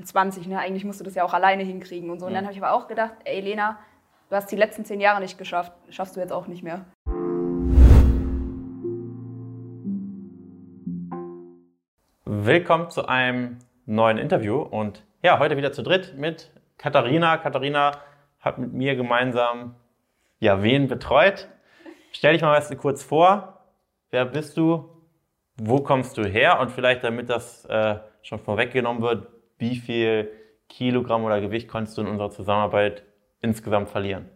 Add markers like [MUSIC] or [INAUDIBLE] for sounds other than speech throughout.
28, ne? Eigentlich musst du das ja auch alleine hinkriegen und so. Und dann habe ich aber auch gedacht, ey Lena, du hast die letzten zehn Jahre nicht geschafft, schaffst du jetzt auch nicht mehr. Willkommen zu einem neuen Interview und ja, heute wieder zu dritt mit Katharina. Katharina hat mit mir gemeinsam ja, wen betreut. Stell dich mal erst kurz vor. Wer bist du? Wo kommst du her? Und vielleicht, damit das äh, schon vorweggenommen wird, wie viel Kilogramm oder Gewicht konntest du in unserer Zusammenarbeit insgesamt verlieren?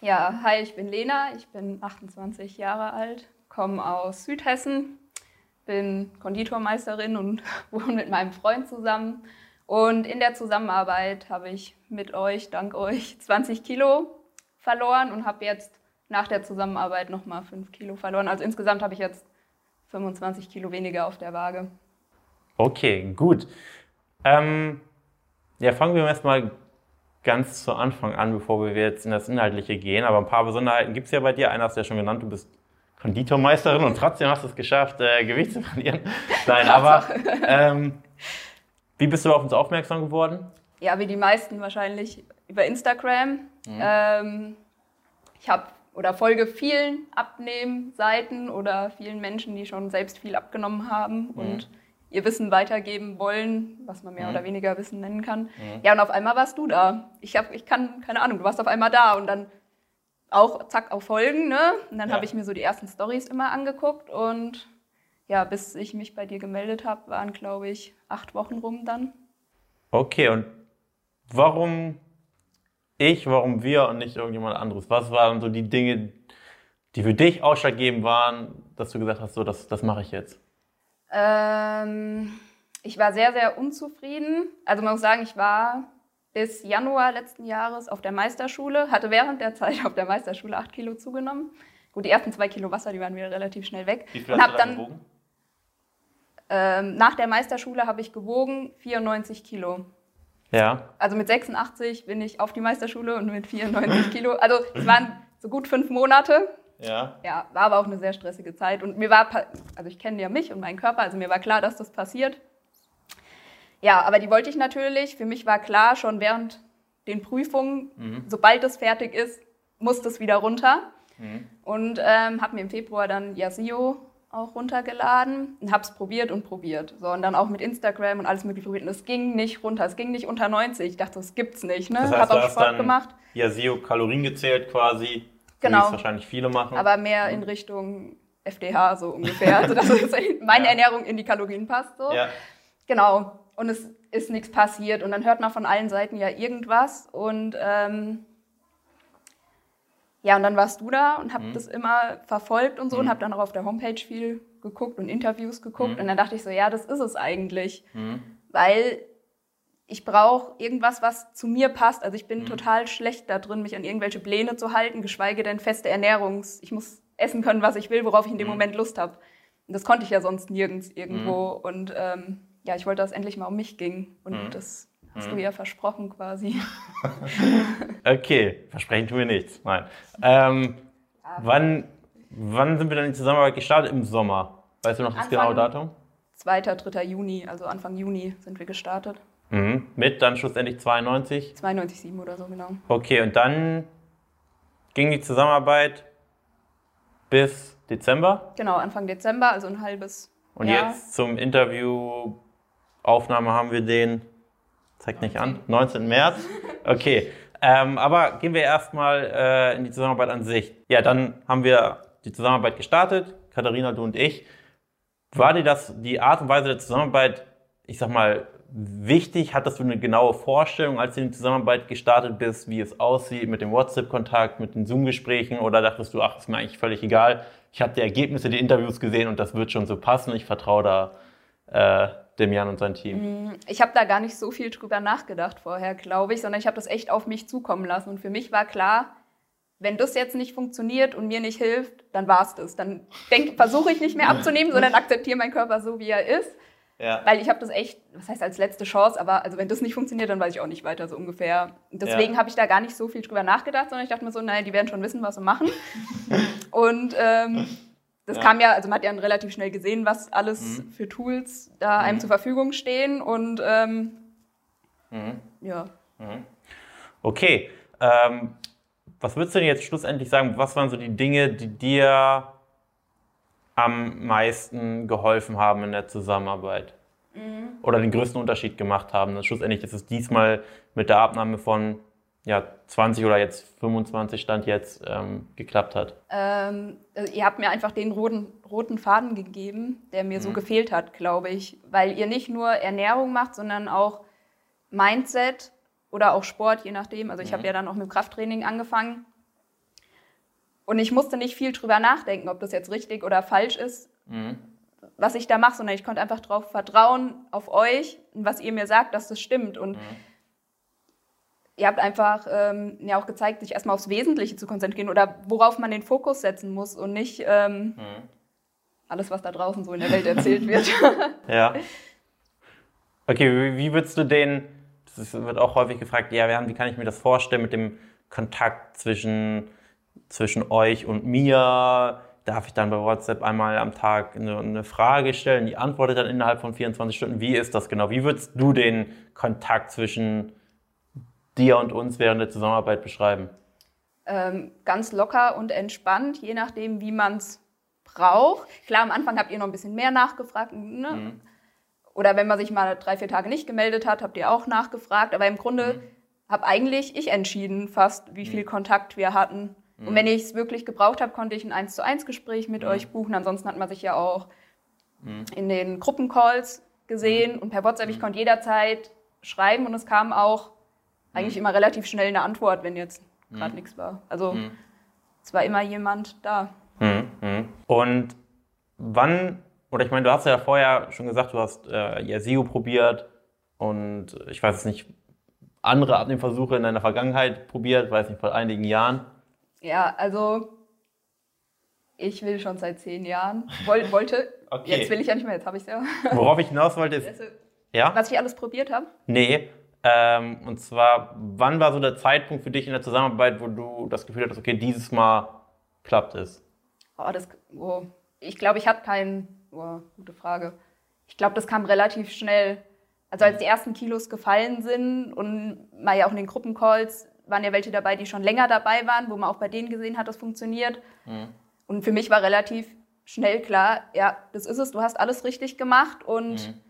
Ja, hi, ich bin Lena, ich bin 28 Jahre alt, komme aus Südhessen, bin Konditormeisterin und [LAUGHS] wohne mit meinem Freund zusammen. Und in der Zusammenarbeit habe ich mit euch, dank euch, 20 Kilo verloren und habe jetzt nach der Zusammenarbeit nochmal 5 Kilo verloren. Also insgesamt habe ich jetzt 25 Kilo weniger auf der Waage. Okay, gut. Ähm, ja, fangen wir erstmal ganz zu Anfang an, bevor wir jetzt in das Inhaltliche gehen. Aber ein paar Besonderheiten gibt es ja bei dir. Einer hast du ja schon genannt, du bist Konditormeisterin und trotzdem hast du es geschafft, äh, Gewicht zu verlieren. [LAUGHS] Nein, aber ähm, wie bist du auf uns aufmerksam geworden? Ja, wie die meisten wahrscheinlich über Instagram. Mhm. Ähm, ich habe oder folge vielen Abnehmseiten oder vielen Menschen, die schon selbst viel abgenommen haben mhm. und ihr Wissen weitergeben wollen, was man mehr mhm. oder weniger Wissen nennen kann. Mhm. Ja, und auf einmal warst du da. Ich, hab, ich kann, keine Ahnung, du warst auf einmal da und dann auch zack auf Folgen, ne? Und dann ja. habe ich mir so die ersten Stories immer angeguckt und ja, bis ich mich bei dir gemeldet habe, waren, glaube ich, acht Wochen rum dann. Okay, und warum ich, warum wir und nicht irgendjemand anderes? Was waren so die Dinge, die für dich ausschlaggebend waren, dass du gesagt hast, so, das, das mache ich jetzt? Ähm, ich war sehr, sehr unzufrieden. Also man muss sagen, ich war bis Januar letzten Jahres auf der Meisterschule, hatte während der Zeit auf der Meisterschule acht Kilo zugenommen. Gut, die ersten zwei Kilo Wasser, die waren wieder relativ schnell weg. Wie viel und hast du dann gewogen? Ähm, nach der Meisterschule habe ich gewogen 94 Kilo. Ja. Also mit 86 bin ich auf die Meisterschule und mit 94 Kilo. Also es waren so gut fünf Monate. Ja. Ja, war aber auch eine sehr stressige Zeit. Und mir war, also ich kenne ja mich und meinen Körper, also mir war klar, dass das passiert. Ja, aber die wollte ich natürlich. Für mich war klar, schon während den Prüfungen, mhm. sobald es fertig ist, muss das wieder runter. Mhm. Und ähm, habe mir im Februar dann Yasio auch runtergeladen und habe es probiert und probiert. So, und dann auch mit Instagram und alles mögliche probiert. Und es ging nicht runter, es ging nicht unter 90. Ich dachte, das gibt's nicht. Ne? Das heißt, habe auch Sport gemacht. Yasio Kalorien gezählt quasi, genau. wie es wahrscheinlich viele machen. Aber mehr in Richtung FDH so ungefähr. also dass [LAUGHS] meine ja. Ernährung in die Kalorien passt. So. Ja. Genau. Und es ist nichts passiert. Und dann hört man von allen Seiten ja irgendwas. Und ähm, ja, und dann warst du da und hab mhm. das immer verfolgt und so mhm. und hab dann auch auf der Homepage viel geguckt und Interviews geguckt. Mhm. Und dann dachte ich so, ja, das ist es eigentlich. Mhm. Weil ich brauche irgendwas, was zu mir passt. Also ich bin mhm. total schlecht da drin, mich an irgendwelche Pläne zu halten, geschweige denn feste Ernährungs. Ich muss essen können, was ich will, worauf ich in dem mhm. Moment Lust habe. Und das konnte ich ja sonst nirgends irgendwo. Und ähm, ja, ich wollte, dass es endlich mal um mich ging. Und mhm. das hast mhm. du ja versprochen quasi. [LAUGHS] okay, versprechen tun wir nichts. Nein. Ähm, wann, wann sind wir dann in die Zusammenarbeit gestartet? Im Sommer. Weißt du noch das genaue Datum? 2. 3. Juni, also Anfang Juni sind wir gestartet. Mhm. Mit dann schlussendlich 92? 92,7 oder so, genau. Okay, und dann ging die Zusammenarbeit bis Dezember? Genau, Anfang Dezember, also ein halbes und Jahr. Und jetzt zum Interview Aufnahme haben wir den, zeigt nicht an, 19. März. Okay, ähm, aber gehen wir erstmal äh, in die Zusammenarbeit an sich. Ja, dann haben wir die Zusammenarbeit gestartet, Katharina, du und ich. War dir das die Art und Weise der Zusammenarbeit, ich sag mal, wichtig? Hattest du eine genaue Vorstellung, als du in die Zusammenarbeit gestartet bist, wie es aussieht mit dem WhatsApp-Kontakt, mit den Zoom-Gesprächen? Oder dachtest du, ach, ist mir eigentlich völlig egal, ich habe die Ergebnisse, die Interviews gesehen und das wird schon so passen, ich vertraue da äh, dem Jan und sein Team? Mm, ich habe da gar nicht so viel drüber nachgedacht vorher, glaube ich, sondern ich habe das echt auf mich zukommen lassen. Und für mich war klar, wenn das jetzt nicht funktioniert und mir nicht hilft, dann war es das. Dann versuche ich nicht mehr abzunehmen, sondern akzeptiere meinen Körper so, wie er ist. Ja. Weil ich habe das echt, was heißt als letzte Chance, aber also wenn das nicht funktioniert, dann weiß ich auch nicht weiter, so ungefähr. Deswegen ja. habe ich da gar nicht so viel drüber nachgedacht, sondern ich dachte mir so, naja, die werden schon wissen, was sie machen. [LAUGHS] und ähm, das ja. kam ja, also man hat ja relativ schnell gesehen, was alles mhm. für Tools da einem mhm. zur Verfügung stehen. Und ähm, Mhm. Ja. Mhm. Okay. Ähm, was würdest du denn jetzt schlussendlich sagen? Was waren so die Dinge, die dir am meisten geholfen haben in der Zusammenarbeit? Mhm. Oder den größten Unterschied gemacht haben? Dass schlussendlich ist es diesmal mit der Abnahme von ja, 20 oder jetzt 25 Stand jetzt ähm, geklappt hat? Ähm, also ihr habt mir einfach den roten, roten Faden gegeben, der mir mhm. so gefehlt hat, glaube ich. Weil ihr nicht nur Ernährung macht, sondern auch Mindset oder auch Sport, je nachdem. Also ich mhm. habe ja dann auch mit Krafttraining angefangen. Und ich musste nicht viel drüber nachdenken, ob das jetzt richtig oder falsch ist, mhm. was ich da mache, sondern ich konnte einfach darauf vertrauen, auf euch und was ihr mir sagt, dass das stimmt. Und mhm ihr habt einfach ähm, ja auch gezeigt, sich erstmal aufs Wesentliche zu konzentrieren oder worauf man den Fokus setzen muss und nicht ähm, mhm. alles, was da draußen so in der Welt erzählt [LAUGHS] wird. ja. Okay, wie, wie würdest du den, das wird auch häufig gefragt, ja, wie kann ich mir das vorstellen mit dem Kontakt zwischen, zwischen euch und mir? Darf ich dann bei WhatsApp einmal am Tag eine, eine Frage stellen, die antwortet dann innerhalb von 24 Stunden? Wie ist das genau? Wie würdest du den Kontakt zwischen dir und uns während der Zusammenarbeit beschreiben? Ähm, ganz locker und entspannt, je nachdem, wie man es braucht. Klar, am Anfang habt ihr noch ein bisschen mehr nachgefragt. Ne? Mhm. Oder wenn man sich mal drei, vier Tage nicht gemeldet hat, habt ihr auch nachgefragt. Aber im Grunde mhm. habe eigentlich ich entschieden fast, wie viel mhm. Kontakt wir hatten. Und mhm. wenn ich es wirklich gebraucht habe, konnte ich ein 1 zu 1 Gespräch mit mhm. euch buchen. Ansonsten hat man sich ja auch mhm. in den Gruppencalls gesehen und per WhatsApp. Ich konnte jederzeit schreiben und es kam auch eigentlich mhm. immer relativ schnell eine Antwort, wenn jetzt gerade mhm. nichts war. Also mhm. es war immer jemand da. Mhm. Mhm. Und wann, oder ich meine, du hast ja vorher schon gesagt, du hast äh, Yazio probiert und ich weiß es nicht, andere Abnehmversuche in deiner Vergangenheit probiert, weiß nicht, vor einigen Jahren. Ja, also ich will schon seit zehn Jahren. Woll, [LAUGHS] wollte. Okay. Jetzt will ich ja nicht mehr, jetzt habe ich es ja. [LAUGHS] Worauf ich hinaus wollte ist. Also, ja? Was ich alles probiert habe? Nee, ähm, und zwar, wann war so der Zeitpunkt für dich in der Zusammenarbeit, wo du das Gefühl hattest, okay, dieses Mal klappt es? Oh, das, oh. Ich glaube, ich hatte keinen. Oh, gute Frage. Ich glaube, das kam relativ schnell. Also als die ersten Kilos gefallen sind und mal ja auch in den Gruppencalls waren ja welche dabei, die schon länger dabei waren, wo man auch bei denen gesehen hat, das funktioniert. Mhm. Und für mich war relativ schnell klar, ja, das ist es, du hast alles richtig gemacht und mhm.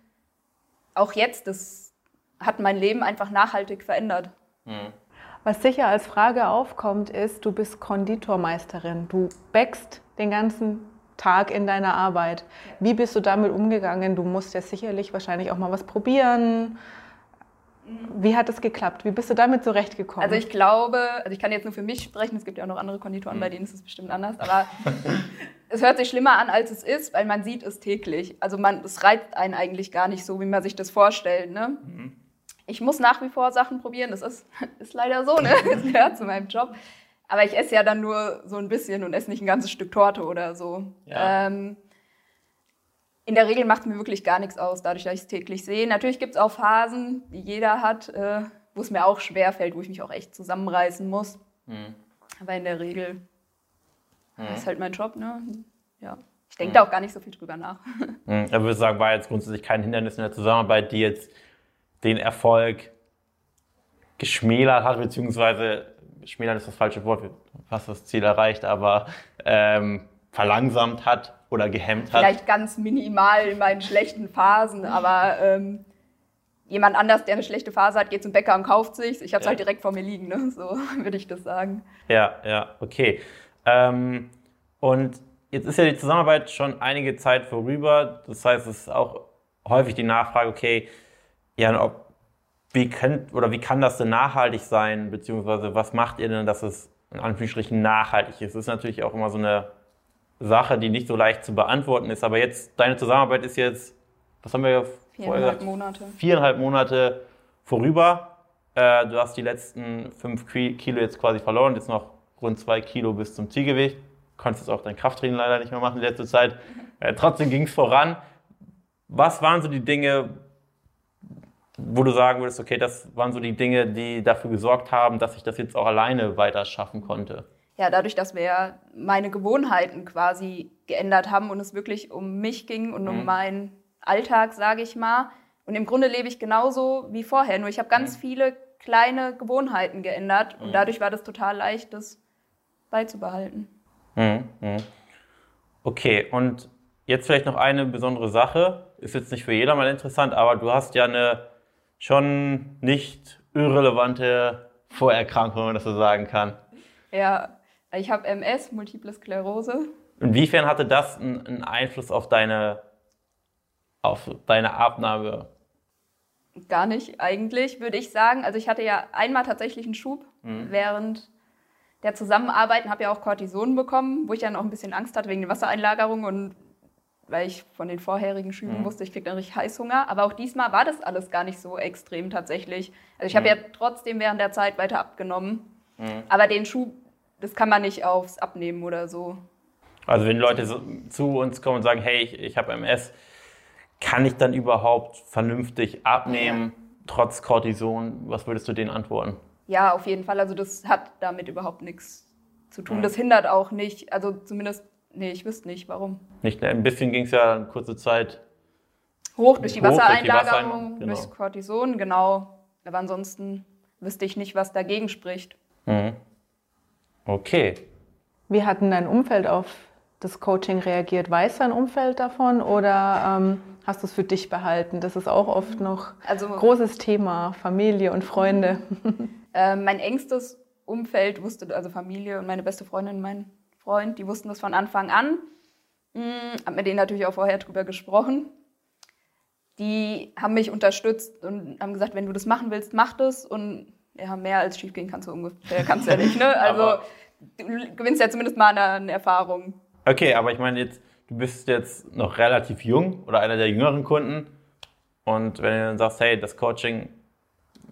auch jetzt, das hat mein Leben einfach nachhaltig verändert. Mhm. Was sicher als Frage aufkommt, ist, du bist Konditormeisterin. Du bäckst den ganzen Tag in deiner Arbeit. Wie bist du damit umgegangen? Du musst ja sicherlich wahrscheinlich auch mal was probieren. Wie hat es geklappt? Wie bist du damit zurechtgekommen? Also ich glaube, also ich kann jetzt nur für mich sprechen, es gibt ja auch noch andere Konditoren, bei mhm. denen ist es bestimmt anders, aber [LAUGHS] es hört sich schlimmer an, als es ist, weil man sieht es täglich. Also man, es reizt einen eigentlich gar nicht so, wie man sich das vorstellt. Ne? Mhm ich muss nach wie vor Sachen probieren. Das ist, [LAUGHS] ist leider so, ne? Das gehört zu meinem Job. Aber ich esse ja dann nur so ein bisschen und esse nicht ein ganzes Stück Torte oder so. Ja. Ähm, in der Regel macht es mir wirklich gar nichts aus, dadurch, dass ich es täglich sehe. Natürlich gibt es auch Phasen, die jeder hat, äh, wo es mir auch schwer fällt, wo ich mich auch echt zusammenreißen muss. Mhm. Aber in der Regel mhm. ist halt mein Job, ne? Ja. Ich denke mhm. da auch gar nicht so viel drüber nach. [LAUGHS] Mhm. Ich würde sagen, war jetzt grundsätzlich kein Hindernis in der Zusammenarbeit, die jetzt den Erfolg geschmälert hat, beziehungsweise schmälern ist das falsche Wort, fast das Ziel erreicht, aber ähm, verlangsamt hat oder gehemmt hat. Vielleicht ganz minimal in meinen schlechten Phasen, aber ähm, jemand anders, der eine schlechte Phase hat, geht zum Bäcker und kauft sich. Ich habe es ja. halt direkt vor mir liegen, ne? so [LAUGHS] würde ich das sagen. Ja, ja, okay. Ähm, und jetzt ist ja die Zusammenarbeit schon einige Zeit vorüber. Das heißt, es ist auch häufig die Nachfrage, okay, ja, ob, wie, könnt, oder wie kann das denn nachhaltig sein, beziehungsweise was macht ihr denn, dass es in Anführungsstrichen nachhaltig ist? Das ist natürlich auch immer so eine Sache, die nicht so leicht zu beantworten ist. Aber jetzt, deine Zusammenarbeit ist jetzt, was haben wir Viereinhalb Monate. Viereinhalb Monate vorüber. Äh, du hast die letzten fünf Kilo jetzt quasi verloren, jetzt noch rund zwei Kilo bis zum Zielgewicht. Du konntest jetzt auch dein Krafttraining leider nicht mehr machen in letzter Zeit. Äh, trotzdem ging es voran. Was waren so die Dinge, wo du sagen würdest, okay, das waren so die Dinge, die dafür gesorgt haben, dass ich das jetzt auch alleine weiter schaffen konnte? Ja, dadurch, dass wir meine Gewohnheiten quasi geändert haben und es wirklich um mich ging und um mhm. meinen Alltag, sage ich mal, Und im Grunde lebe ich genauso wie vorher, nur ich habe ganz viele kleine Gewohnheiten geändert und dadurch war das total leicht, das beizubehalten. Mhm. Mhm. Okay, und jetzt vielleicht noch eine besondere Sache. Ist jetzt nicht für jedermann interessant, aber du hast ja eine schon nicht irrelevante Vorerkrankung, wenn man das so sagen kann. Ja, ich habe MS, Multiple Sklerose. Inwiefern hatte das einen Einfluss auf deine, auf deine Abnahme? Gar nicht eigentlich, würde ich sagen. Also ich hatte ja einmal tatsächlich einen Schub während der Zusammenarbeit und habe ja auch Cortison bekommen, wo ich dann auch ein bisschen Angst hatte wegen der Wassereinlagerung und weil ich von den vorherigen Schüben wusste, ich kriege dann richtig Heißhunger. Aber auch diesmal war das alles gar nicht so extrem tatsächlich. Also ich habe ja trotzdem während der Zeit weiter abgenommen. Aber den Schub, das kann man nicht aufs Abnehmen oder so. Also wenn Leute so zu uns kommen und sagen, hey, ich, ich habe MS, kann ich dann überhaupt vernünftig abnehmen, trotz Cortison? Was würdest du denen antworten? Ja, auf jeden Fall. Also das hat damit überhaupt nichts zu tun. Das hindert auch nicht, also zumindest, nee, ich wüsste nicht, warum. Nicht, ein bisschen ging es ja eine kurze Zeit. Hoch durch die Hoch durch Wassereinlagerung, Wasserein- genau. durch Cortison, genau. Aber ansonsten wüsste ich nicht, was dagegen spricht. Mhm. Okay. Wie hat denn dein Umfeld auf das Coaching reagiert? Weiß dein Umfeld davon oder ähm, hast du es für dich behalten? Das ist auch oft noch Also ein großes Thema, Familie und Freunde. [LAUGHS] äh, mein engstes Umfeld wusste, also Familie und meine beste Freundin, mein Freund, die wussten das von Anfang an. Hm, hab mit denen natürlich auch vorher drüber gesprochen. Die haben mich unterstützt und haben gesagt, wenn du das machen willst, mach das. Und ja, mehr als schief gehen kannst du ungefähr, kannst du ja nicht. Ne? [LAUGHS] Also du gewinnst ja zumindest mal eine, Erfahrung. Okay, aber ich meine jetzt, du bist jetzt noch relativ jung oder einer der jüngeren Kunden. Und wenn du dann sagst, hey, das Coaching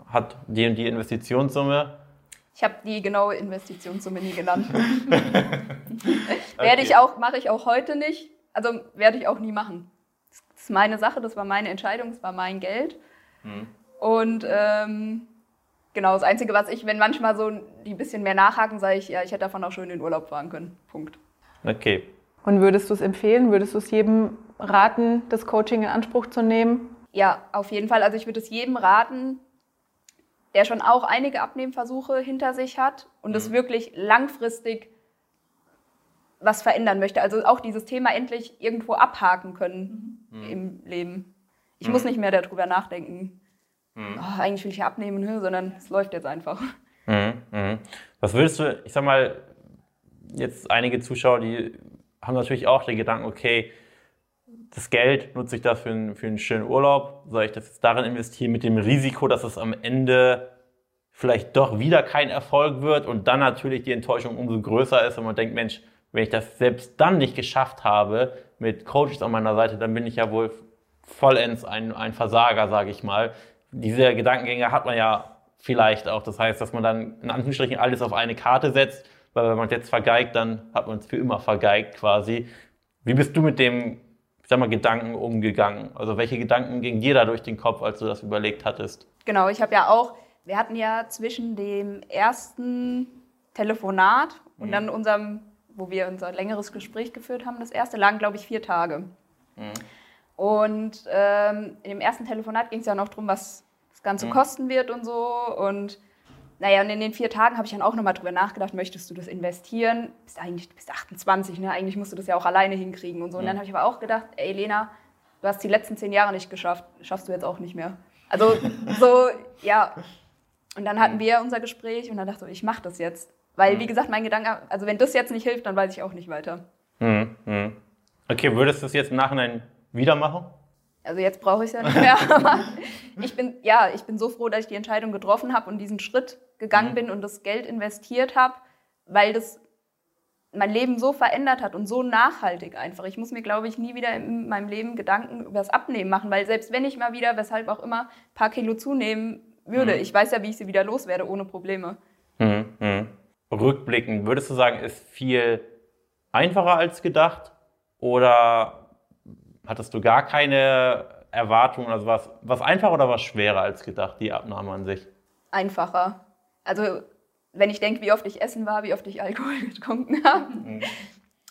hat die und die Investitionssumme, Ich habe die genaue Investitionssumme nie genannt. [LAUGHS] [LAUGHS] Werde ich auch, mache ich auch heute nicht. Also werde ich auch nie machen. Das ist meine Sache, das war meine Entscheidung, das war mein Geld. Und ähm, genau, das Einzige, was ich, wenn manchmal so die ein bisschen mehr nachhaken, sage ich, ja, ich hätte davon auch schön in den Urlaub fahren können. Punkt. okay. Und würdest du es empfehlen? Würdest du es jedem raten, das Coaching in Anspruch zu nehmen? Ja, auf jeden Fall. Also ich würde es jedem raten, der schon auch einige Abnehmversuche hinter sich hat und es wirklich langfristig was verändern möchte. Also auch dieses Thema endlich irgendwo abhaken können im Leben. Ich muss nicht mehr darüber nachdenken. Oh, eigentlich will ich ja abnehmen, ne, sondern es läuft jetzt einfach. Mhm, mhm. Was würdest du, ich sag mal, jetzt einige Zuschauer, die haben natürlich auch den Gedanken, okay, das Geld nutze ich das für einen, für einen schönen Urlaub, soll ich das jetzt darin investieren mit dem Risiko, dass es am Ende vielleicht doch wieder kein Erfolg wird und dann natürlich die Enttäuschung umso größer ist und man denkt, Mensch, wenn ich das selbst dann nicht geschafft habe mit Coaches an meiner Seite, dann bin ich ja wohl vollends ein, ein Versager, sage ich mal. Diese Gedankengänge hat man ja vielleicht auch. Das heißt, dass man dann in Anführungsstrichen alles auf eine Karte setzt, weil wenn man es jetzt vergeigt, dann hat man es für immer vergeigt quasi. Wie bist du mit dem, ich sag mal, Gedanken umgegangen? Also welche Gedanken gingen dir da durch den Kopf, als du das überlegt hattest? Genau, ich habe ja auch, wir hatten ja zwischen dem ersten Telefonat und dann unserem, wo wir unser längeres Gespräch geführt haben, das erste, lagen, glaube ich, vier Tage. Und ähm, in dem ersten Telefonat ging es ja noch darum, was das Ganze kosten wird und so. Und naja, und in den vier Tagen habe ich dann auch nochmal drüber nachgedacht, möchtest du das investieren? Bist eigentlich du bist 28, ne? Eigentlich musst du das ja auch alleine hinkriegen und so. Und dann habe ich aber auch gedacht, ey Lena, du hast die letzten zehn Jahre nicht geschafft, schaffst du jetzt auch nicht mehr. Also [LAUGHS] so, ja. Und dann hatten wir unser Gespräch und dann dachte ich, ich mache das jetzt. Weil, wie gesagt, mein Gedanke, also wenn das jetzt nicht hilft, dann weiß ich auch nicht weiter. Mhm. mhm. Okay, würdest du es jetzt im Nachhinein wieder machen? Also jetzt brauche ich es ja nicht mehr. [LAUGHS] Aber ich bin, ja, ich bin so froh, dass ich die Entscheidung getroffen habe und diesen Schritt gegangen bin und das Geld investiert habe, weil das mein Leben so verändert hat und so nachhaltig einfach. Ich muss mir, glaube ich, nie wieder in meinem Leben Gedanken über das Abnehmen machen, weil selbst wenn ich mal wieder, weshalb auch immer, ein paar Kilo zunehmen würde, ich weiß ja, wie ich sie wieder loswerde, ohne Probleme. Mhm. Mhm. Rückblickend, würdest du sagen, ist viel einfacher als gedacht? Oder hattest du gar keine Erwartungen? Also was, was einfacher oder was schwerer als gedacht, die Abnahme an sich? Einfacher. Also wenn ich denke, wie oft ich essen war, wie oft ich Alkohol [LAUGHS] getrunken habe.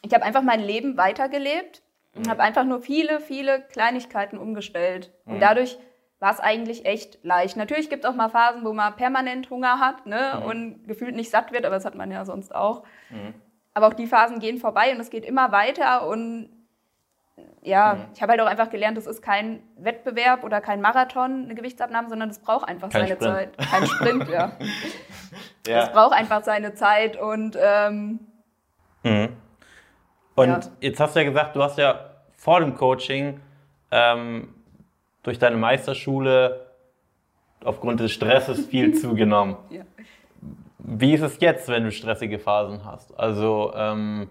Ich habe einfach mein Leben weitergelebt und habe einfach nur viele, viele Kleinigkeiten umgestellt. Und dadurch war es eigentlich echt leicht. Natürlich gibt es auch mal Phasen, wo man permanent Hunger hat ne? Mhm. und gefühlt nicht satt wird, aber das hat man ja sonst auch. Mhm. Aber auch die Phasen gehen vorbei und es geht immer weiter und ja, Mhm. ich habe halt auch einfach gelernt, es ist kein Wettbewerb oder kein Marathon, eine Gewichtsabnahme, sondern es braucht einfach Kein seine Sprint. Zeit. Kein Sprint, ja. [LAUGHS] Es Ja. braucht einfach seine Zeit und ähm, Mhm. Und Ja. jetzt hast du ja gesagt, du hast ja vor dem Coaching ähm, durch deine Meisterschule aufgrund des Stresses [LAUGHS] viel zugenommen. ja. Wie ist es jetzt, wenn du stressige Phasen hast? Also ähm,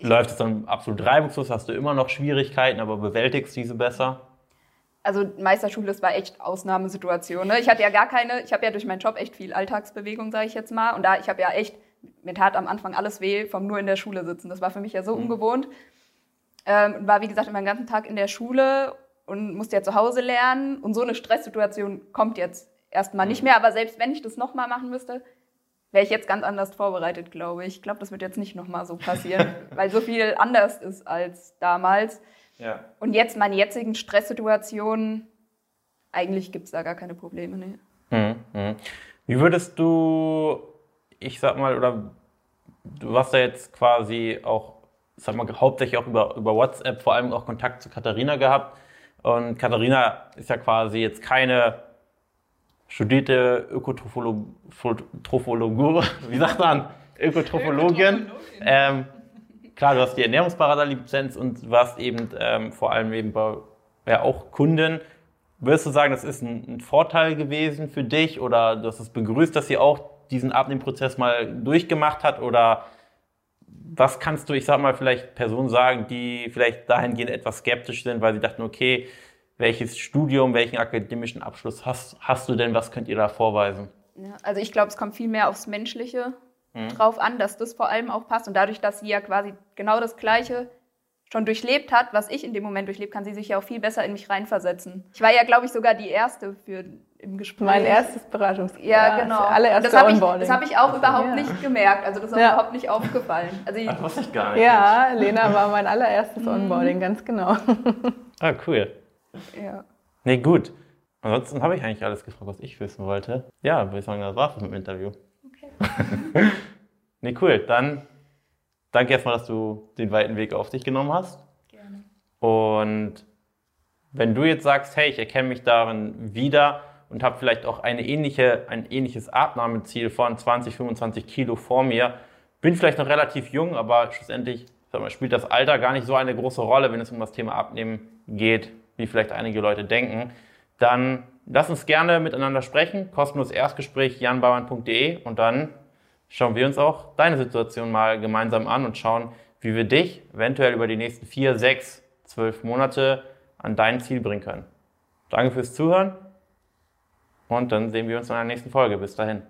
läuft es dann absolut reibungslos? Hast du immer noch Schwierigkeiten, aber bewältigst diese besser? also Meisterschule, das war echt Ausnahmesituation. Ne? Ich hatte ja gar keine, ich habe ja durch meinen Job echt viel Alltagsbewegung, sage ich jetzt mal. Und da, ich habe ja echt, mir tat am Anfang alles weh vom nur in der Schule sitzen. Das war für mich ja so ungewohnt. Ähm, und war, wie gesagt, immer den ganzen Tag in der Schule und musste ja zu Hause lernen. Und so eine Stresssituation kommt jetzt erstmal nicht mehr. Aber selbst wenn ich das nochmal machen müsste, wäre ich jetzt ganz anders vorbereitet, glaube ich. Ich glaube, das wird jetzt nicht nochmal so passieren, [LAUGHS] weil so viel anders ist als damals. Ja. Und jetzt meine jetzigen Stresssituationen, eigentlich gibt es da gar keine Probleme. Nee. Mhm. mhm. Wie würdest du, ich sag mal, oder du hast ja jetzt quasi auch, sag mal, hauptsächlich auch über, über WhatsApp vor allem auch Kontakt zu Katharina gehabt. Und Katharina ist ja quasi jetzt keine studierte Ökotrophologie, wie sagt man, Ökotrophologin. Ähm, klar, du hast die Ernährungsberaterlizenz und warst eben ähm, vor allem eben bei, ja, auch Kunden. Würdest du sagen, das ist ein, ein Vorteil gewesen für dich oder du hast es begrüßt, dass sie auch diesen Abnehmprozess mal durchgemacht hat oder was kannst du, ich sag mal, vielleicht Personen sagen, die vielleicht dahingehend etwas skeptisch sind, weil sie dachten, okay, welches Studium, welchen akademischen Abschluss hast, hast du denn, was könnt ihr da vorweisen? Ja, also ich glaube, es kommt viel mehr aufs Menschliche Mhm. drauf an, dass das vor allem auch passt. Und dadurch, dass sie ja quasi genau das Gleiche schon durchlebt hat, was ich in dem Moment durchlebt, kann sie sich ja auch viel besser in mich reinversetzen. Ich war ja, glaube ich, sogar die Erste für im Gespräch. Mein erstes Beratungs... Ja, genau. Das allererste das habe ich, Onboarding. das hab ich auch überhaupt Ja. nicht gemerkt. Also das ist auch Ja. überhaupt nicht aufgefallen. Also ich, Das wusste ich gar nicht. Ja, Lena war mein allererstes Onboarding, ganz genau. Ah, cool. Ja. Nee, gut. Ansonsten habe ich eigentlich alles gefragt, was ich wissen wollte. Ja, würde ich sagen, das war's mit dem Interview. Okay. [LAUGHS] Nee, cool. Dann danke erstmal, dass du den weiten Weg auf dich genommen hast. Gerne. Und wenn du jetzt sagst, hey, ich erkenne mich darin wieder und habe vielleicht auch eine ähnliche, ein ähnliches Abnahmeziel von 20, 25 Kilo vor mir, bin vielleicht noch relativ jung, aber schlussendlich mal, spielt das Alter gar nicht so eine große Rolle, wenn es um das Thema Abnehmen geht, wie vielleicht einige Leute denken, dann lass uns gerne miteinander sprechen. Kostenlos Erstgespräch janbauern.de und dann schauen wir uns auch deine Situation mal gemeinsam an und schauen, wie wir dich eventuell über die nächsten vier, sechs, zwölf Monate an dein Ziel bringen können. Danke fürs Zuhören und dann sehen wir uns in der nächsten Folge. Bis dahin.